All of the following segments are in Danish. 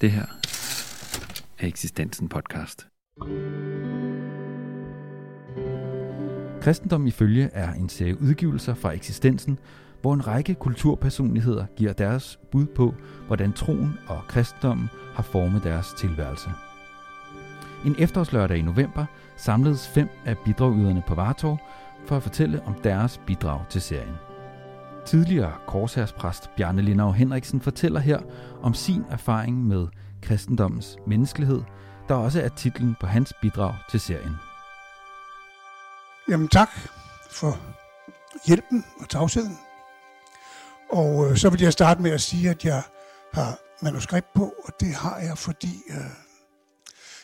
Det her er Eksistensen podcast. Kristendom ifølge er en serie udgivelser fra eksistensen, hvor en række kulturpersonligheder giver deres bud på, hvordan troen og kristendommen har formet deres tilværelse. En efterårslørdag i november samledes fem af bidragyderne på Vartov for at fortælle om deres bidrag til serien. Tidligere korsærspræst Bjarne Lindau Henriksen fortæller her om sin erfaring med kristendommens menneskelighed, der også er titlen på hans bidrag til serien. Jamen tak for hjælpen og tavsheden. Og øh, så vil jeg starte med at sige, at jeg har manuskript på, og det har jeg, fordi øh,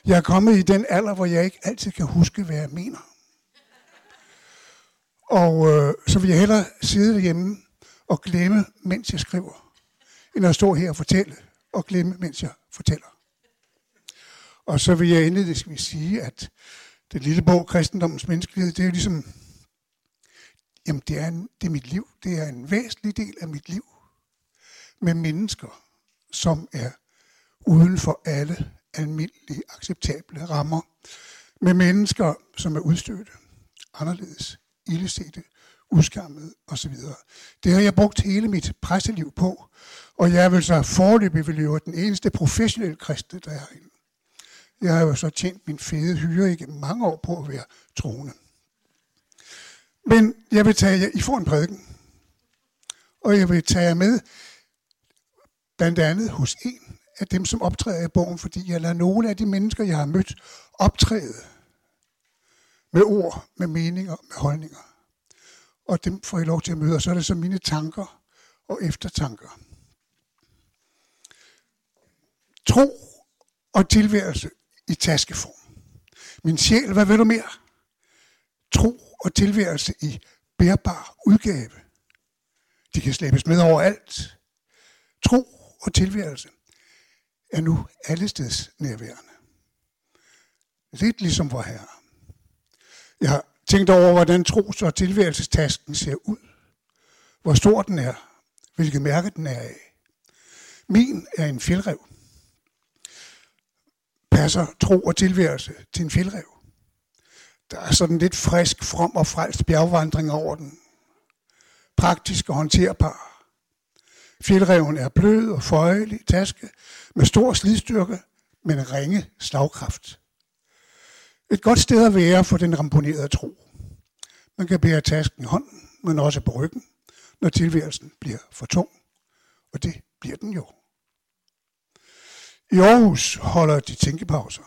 jeg er kommet i den alder, hvor jeg ikke altid kan huske, hvad jeg mener. Og øh, så vil jeg hellere sidde derhjemme og glemme, mens jeg skriver, end at stå her og fortælle, og glemme, mens jeg fortæller. Og så vil jeg indledningsvis sige, at det lille bog, Kristendommens Menneskelighed, det er jo ligesom, jamen det er, en, det er mit liv. Det er en væsentlig del af mit liv. Med mennesker, som er uden for alle almindelige, acceptable rammer. Med mennesker, som er udstødte, anderledes, ildesete, uskammet osv. Det har jeg brugt hele mit præsteliv på, og jeg vil så forløbig vil være den eneste professionelle kristne, der er herinde. Jeg har jo så tjent min fede hyre igennem mange år på at være troende. Men jeg vil tage jer, I får en prædiken, og jeg vil tage jer med blandt andet hos en af dem, som optræder i bogen, fordi jeg lader nogle af de mennesker, jeg har mødt, optræde med ord, med meninger, med holdninger. Og dem får jeg lov til at møde, og så er det så mine tanker og eftertanker. Tro og tilværelse i taskeform. Min sjæl, hvad vil du mere? Tro og tilværelse i bærbar udgave. De kan slæbes med overalt. Tro og tilværelse er nu allesteds nærværende. Lidt ligesom vor Herre. Jeg Tænk dig over, hvordan tros- og tilværelsestasken ser ud. Hvor stor den er. Hvilket mærke den er af. Min er en fjeldrev. Passer tro og tilværelse til en fjeldrev. Der er sådan lidt frisk, from og frelst bjergvandring over den. Praktisk og håndterbar. Fjeldreven er blød og føjelig taske med stor slidstyrke, men ringe slagkraft. Et godt sted at være for den ramponerede tro. Man kan bære tasken i hånden, men også på ryggen, når tilværelsen bliver for tung. Og det bliver den jo. I Aarhus holder de tænkepauser.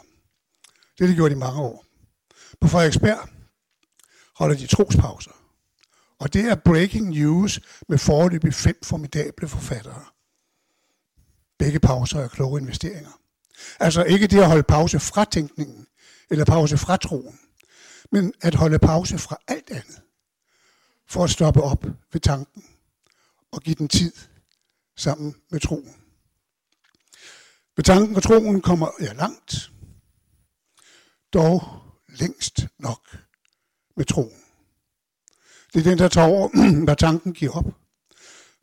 Det har de gjort i mange år. På Frederiksberg holder de trospauser. Og det er breaking news med foreløbig fem formidable forfattere. Begge pauser er kloge investeringer. Altså ikke det at holde pause fra tænkningen, eller pause fra troen, men at holde pause fra alt andet, for at stoppe op ved tanken og give den tid sammen med troen. Ved tanken og troen kommer jeg langt, dog længst nok med troen. Det er den, der tager over, hvad tanken giver op.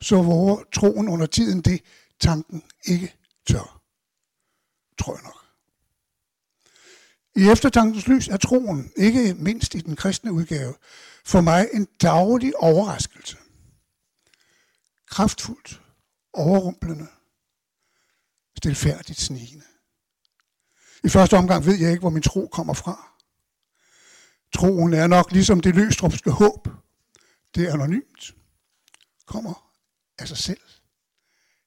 Så hvor troen under tiden det, tanken ikke tør. Tror jeg nok. I eftertankens lys er troen, ikke mindst i den kristne udgave, for mig en daglig overraskelse. Kraftfuldt, overrumplende, stilfærdigt snigende. I første omgang ved jeg ikke, hvor min tro kommer fra. Troen er nok ligesom det løstrupske håb. Det er anonymt. Kommer af sig selv.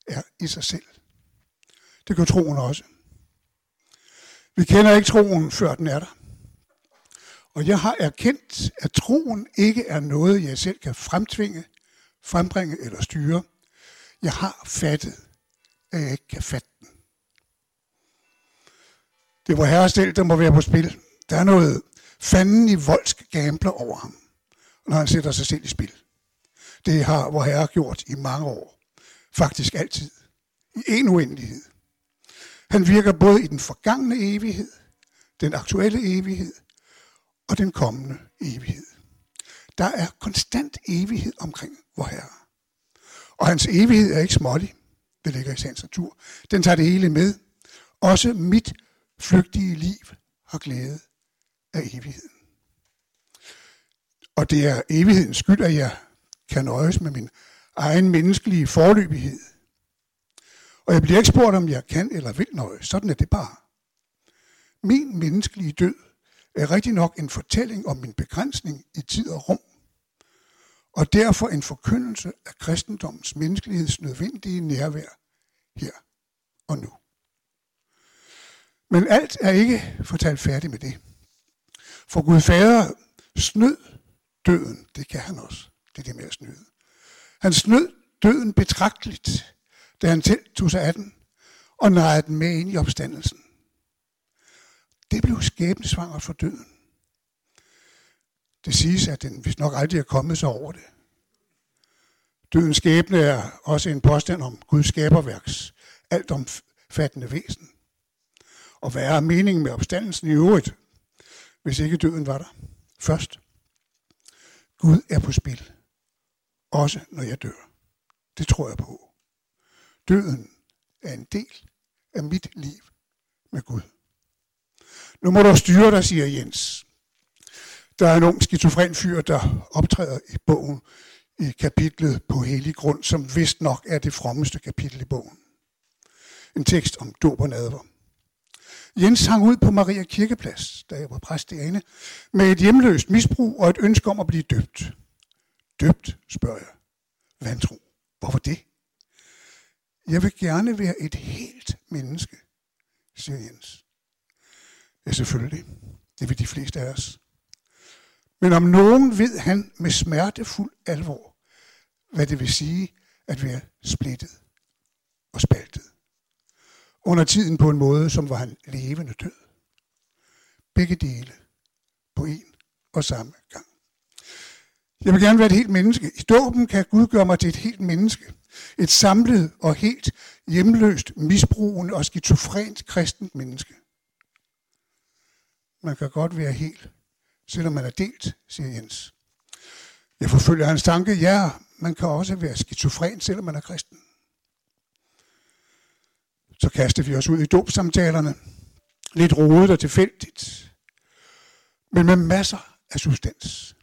Er i sig selv. Det gør troen også. Vi kender ikke troen, før den er der. Og jeg har erkendt, at troen ikke er noget, jeg selv kan fremtvinge, frembringe eller styre. Jeg har fattet, at jeg ikke kan fatte den. Det var herre selv, der må være på spil. Der er noget fanden i voldsk gambler over ham, når han sætter sig selv i spil. Det har vor herre gjort i mange år. Faktisk altid. I en uendelighed. Han virker både i den forgangne evighed, den aktuelle evighed og den kommende evighed. Der er konstant evighed omkring vor Herre. Og hans evighed er ikke smålig. Det ligger i sagens natur. Den tager det hele med. Også mit flygtige liv har glæde af evigheden. Og det er evighedens skyld, at jeg kan nøjes med min egen menneskelige forløbighed. Og jeg bliver ikke spurgt, om jeg kan eller vil noget. Sådan er det bare. Min menneskelige død er rigtig nok en fortælling om min begrænsning i tid og rum, og derfor en forkyndelse af kristendommens menneskeligheds nødvendige nærvær her og nu. Men alt er ikke fortalt færdigt med det. For Gud Fader snød døden, det kan han også, det er det med at snyde. Han snød døden betragteligt, da han tog sig af den, og nejede den med ind i opstandelsen. Det blev skæbnesvanger for døden. Det siges, at den hvis nok aldrig er kommet sig over det. Dødens skæbne er også en påstand om Guds skaberværks alt omfattende væsen. Og hvad er meningen med opstandelsen i øvrigt, hvis ikke døden var der? Først, Gud er på spil, også når jeg dør. Det tror jeg på. Døden er en del af mit liv med Gud. Nu må du styre dig, siger Jens. Der er en ung skizofren fyr, der optræder i bogen i kapitlet på hellig grund, som vist nok er det frommeste kapitel i bogen. En tekst om dåb og nadver. Jens hang ud på Maria Kirkeplads, da jeg var præst derinde, med et hjemløst misbrug og et ønske om at blive døbt. Døbt, spørger jeg. Vantro. Hvorfor det? Jeg vil gerne være et helt menneske, siger Jens. Ja, selvfølgelig. Det vil de fleste af os. Men om nogen ved han med smertefuld alvor, hvad det vil sige at være splittet og spaltet. Under tiden på en måde, som var han levende død. Begge dele på en og samme gang. Jeg vil gerne være et helt menneske. I dåben kan Gud gøre mig til et helt menneske. Et samlet og helt hjemløst, misbrugende og skizofrent kristent menneske. Man kan godt være helt, selvom man er delt, siger Jens. Jeg forfølger hans tanke, ja, man kan også være skizofren, selvom man er kristen. Så kaster vi os ud i dåbsamtalerne. Lidt rodet og tilfældigt, men med masser af substans.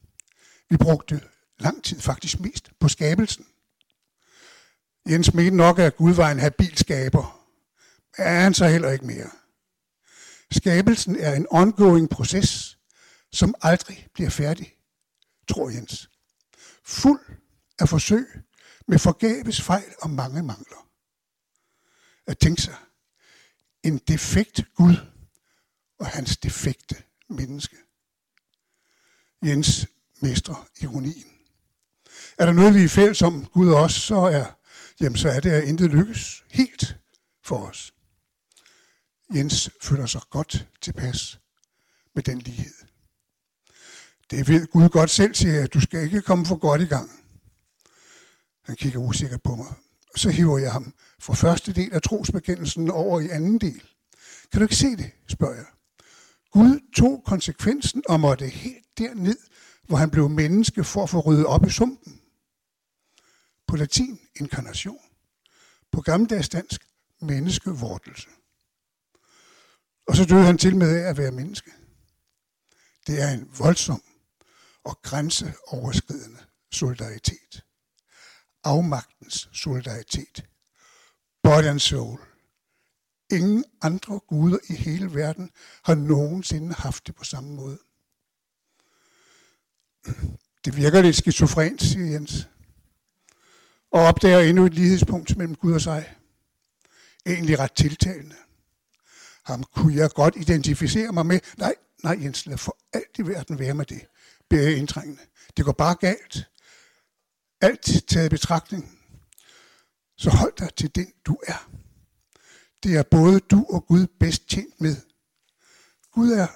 Vi brugte lang tid faktisk mest på skabelsen. Jens mente nok, at Gud var en habil skaber. Er han så heller ikke mere. Skabelsen er en ongoing proces, som aldrig bliver færdig, tror Jens. Fuld af forsøg med forgæves fejl og mange mangler. At tænke sig, en defekt Gud og hans defekte menneske. Jens mestrer ironien. Er der noget, vi er fælles om Gud også, så er, jamen, så er det, at intet lykkes helt for os. Jens føler sig godt tilpas med den lighed. Det ved Gud godt selv, siger jeg. Du skal ikke komme for godt i gang. Han kigger usikkert på mig. Så hiver jeg ham fra første del af trosbekendelsen over i anden del. Kan du ikke se det, spørger jeg. Gud tog konsekvensen og måtte helt derned, hvor han blev menneske for at få ryddet op i sumpen. På latin inkarnation. På gammeldags dansk menneskevortelse. Og så døde han til med af at være menneske. Det er en voldsom og grænseoverskridende solidaritet. Afmagtens solidaritet. Body and soul. Ingen andre guder i hele verden har nogensinde haft det på samme måde. Det virker lidt skizofrent, siger Jens. Og opdager endnu et lighedspunkt mellem Gud og sig. Egentlig ret tiltalende. Ham kunne jeg godt identificere mig med. Nej, nej Jens, lad for alt i verden være med det. Beder jeg indtrængende. Det går bare galt. Alt taget i betragtning. Så hold dig til den, du er. Det er både du og Gud bedst tjent med. Gud er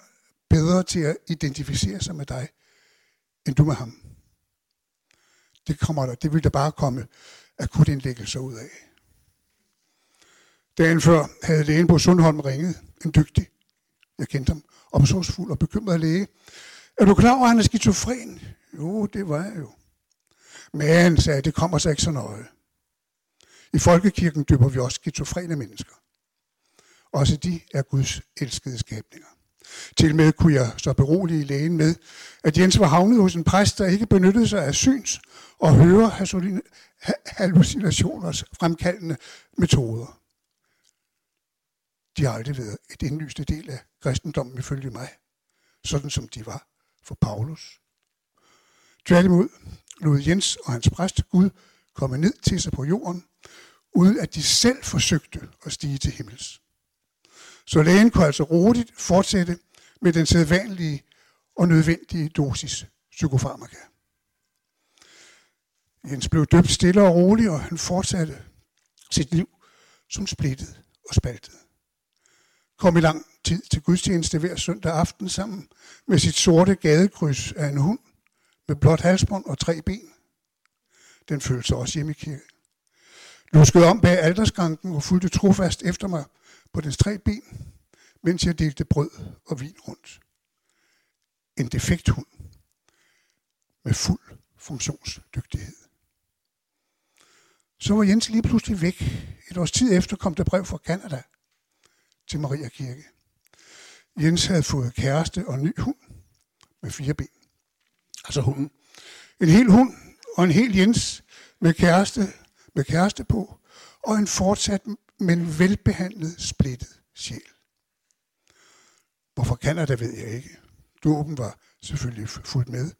bedre til at identificere sig med dig, end du med ham. Det, kommer der, det vil der bare komme akutindlæggelser ud af. Dagen før havde lægen på Sundholm ringet, en dygtig, jeg kendte ham, omsorgsfuld og bekymret læge. Er du klar over, at han er skizofren? Jo, det var jeg jo. Men, sagde det kommer så ikke så nøje. I folkekirken dyber vi også skizofrene mennesker. Også de er Guds elskede skabninger. Til med kunne jeg så berolige lægen med, at Jens var havnet hos en præst, der ikke benyttede sig af syns og høre hallucinationers fremkaldende metoder. De har aldrig været et indlyste del af kristendommen ifølge mig, sådan som de var for Paulus. Tværtimod lod Jens og hans præst Gud komme ned til sig på jorden, uden at de selv forsøgte at stige til himmels. Så lægen kunne altså roligt fortsætte med den sædvanlige og nødvendige dosis psykofarmaka. Jens blev døbt stille og rolig, og han fortsatte sit liv som splittet og spaltet. Kom i lang tid til gudstjeneste hver søndag aften sammen med sit sorte gadekryds af en hund med blåt halsbånd og tre ben. Den følte sig også hjemme i kirken. Luskede om bag alderskranken og fulgte trofast efter mig på dens tre ben, mens jeg delte brød og vin rundt. En defekt hund med fuld funktionsdygtighed. Så var Jens lige pludselig væk. Et års tid efter kom der brev fra Kanada til Maria Kirke. Jens havde fået kæreste og ny hund med fire ben. Altså hunden. En hel hund og en hel Jens med kæreste, med kæreste på, og en fortsat, men velbehandlet, splittet sjæl. Hvorfor Canada, ved jeg ikke. Dåben var selvfølgelig fuldt med.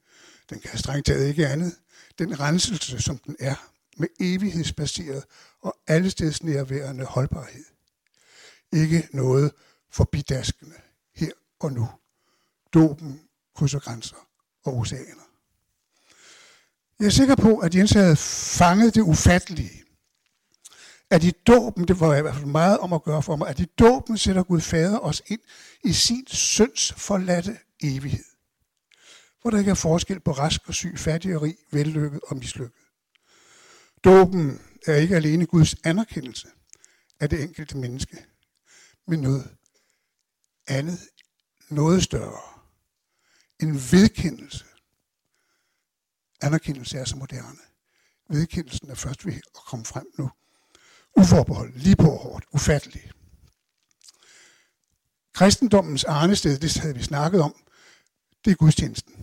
Den kan strengt taget ikke andet. Den renselse, som den er, med evighedsbaseret og allesteds nærværende holdbarhed. Ikke noget forbidaskende her og nu. Dåben krydser grænser og oceaner. Jeg er sikker på, at Jens havde fanget det ufattelige. At i dåben, det var i hvert fald meget om at gøre for mig, at i dåben sætter Gud Fader os ind i sin søns forladte evighed. Hvor der ikke er forskel på rask og syg, fattig og rig, vellykket og mislykket. Dåben er ikke alene Guds anerkendelse af det enkelte menneske, men noget andet, noget større. En vedkendelse. Anerkendelse er så moderne. Vedkendelsen er først ved at komme frem nu. Uforbeholdt, lige på hårdt, ufattelig. Kristendommens arnested, det havde vi snakket om, det er gudstjenesten.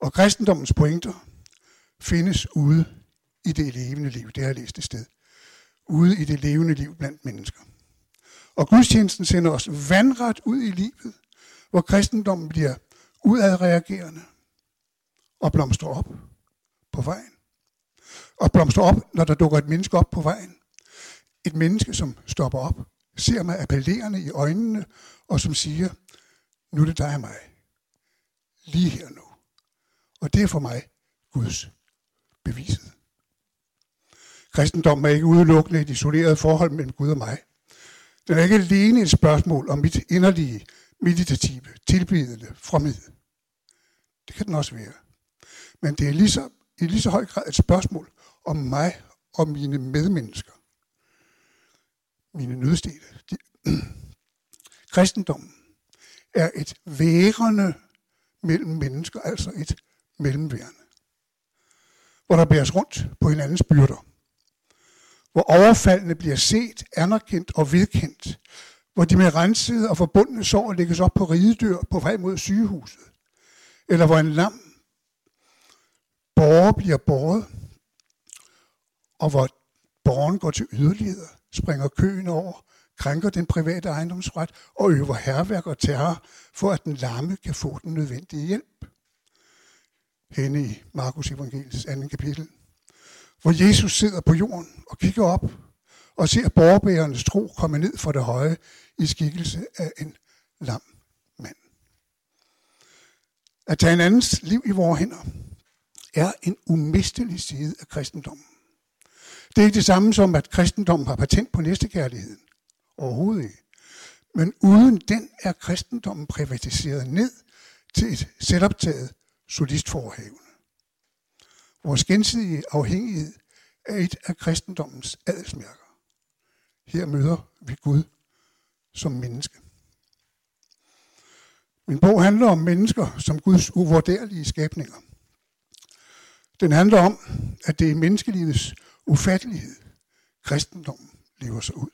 Og kristendommens pointer findes ude i det levende liv. Det har jeg læst et sted. Ude i det levende liv blandt mennesker. Og gudstjenesten sender os vandret ud i livet, hvor kristendommen bliver udadreagerende og blomstrer op på vejen. Og blomstrer op, når der dukker et menneske op på vejen. Et menneske, som stopper op, ser mig appellerende i øjnene, og som siger, nu er det dig og mig. Lige her nu. Og det er for mig Guds beviset. Kristendommen er ikke udelukkende et isoleret forhold mellem Gud og mig. Den er ikke alene et spørgsmål om mit inderlige, meditative, tilbedende fromhed. Det kan den også være. Men det er lige så, i lige så høj grad et spørgsmål om mig og mine medmennesker. Mine nødstede. Kristendommen er et værende mellem mennesker, altså et mellemværende. Hvor der bæres rundt på hinandens byrder hvor overfaldene bliver set, anerkendt og vedkendt, hvor de med rensede og forbundne sår lægges op på ridedyr på vej mod sygehuset, eller hvor en lam borger bliver båret, og hvor borgeren går til yderligheder, springer køen over, krænker den private ejendomsret og øver herværk og terror, for at den lamme kan få den nødvendige hjælp. Henne i Markus evangeliets anden kapitel hvor Jesus sidder på jorden og kigger op og ser borgerbærernes tro komme ned fra det høje i skikkelse af en lam mand. At tage en andens liv i vores hænder er en umistelig side af kristendommen. Det er ikke det samme som, at kristendommen har patent på næstekærligheden. Overhovedet ikke. Men uden den er kristendommen privatiseret ned til et selvoptaget solistforhaven. Vores gensidige afhængighed er et af kristendommens adelsmærker. Her møder vi Gud som menneske. Min bog handler om mennesker som Guds uvurderlige skabninger. Den handler om, at det er menneskelivets ufattelighed, kristendommen lever sig ud.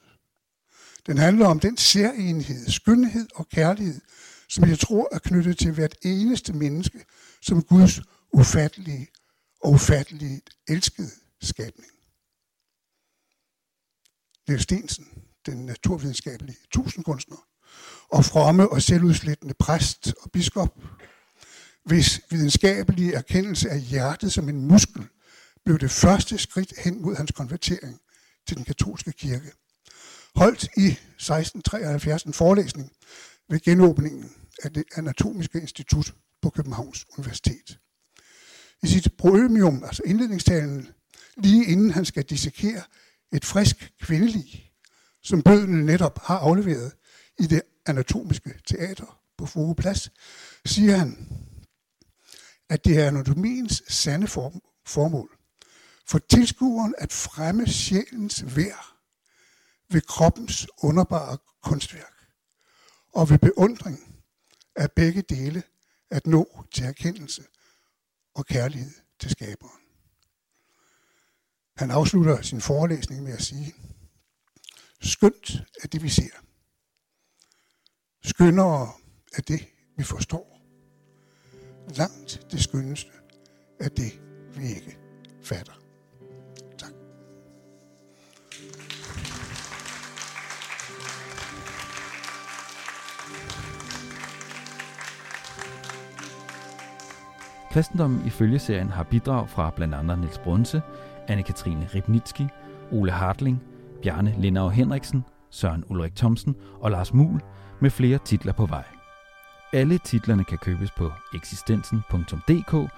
Den handler om den særenhed, skønhed og kærlighed, som jeg tror er knyttet til hvert eneste menneske, som Guds ufattelige og ufatteligt elskede skabning. Niels Stensen, den naturvidenskabelige tusindkunstner, og fromme og selvudslættende præst og biskop, hvis videnskabelige erkendelse af hjertet som en muskel blev det første skridt hen mod hans konvertering til den katolske kirke. Holdt i 1673 en forelæsning ved genåbningen af det anatomiske institut på Københavns Universitet. I sit proemium, altså indledningstalen, lige inden han skal dissekere et frisk kvindelig, som bøden netop har afleveret i det anatomiske teater på Foge Plads, siger han, at det er anatomiens sande form, formål. For tilskueren at fremme sjælens vær ved kroppens underbare kunstværk, og ved beundring af begge dele at nå til erkendelse og kærlighed til skaberen. Han afslutter sin forelæsning med at sige, skønt er det, vi ser. Skønnere er det, vi forstår. Langt det skønneste er det, vi ikke fatter. Kristendommen i følgeserien har bidrag fra blandt andre Niels Brunse, Anne-Katrine Ribnitski, Ole Hartling, Bjarne Lindau Henriksen, Søren Ulrik Thomsen og Lars Mul med flere titler på vej. Alle titlerne kan købes på eksistensen.dk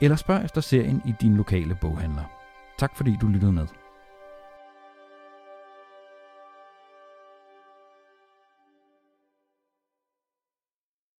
eller spørg efter serien i din lokale boghandler. Tak fordi du lyttede med.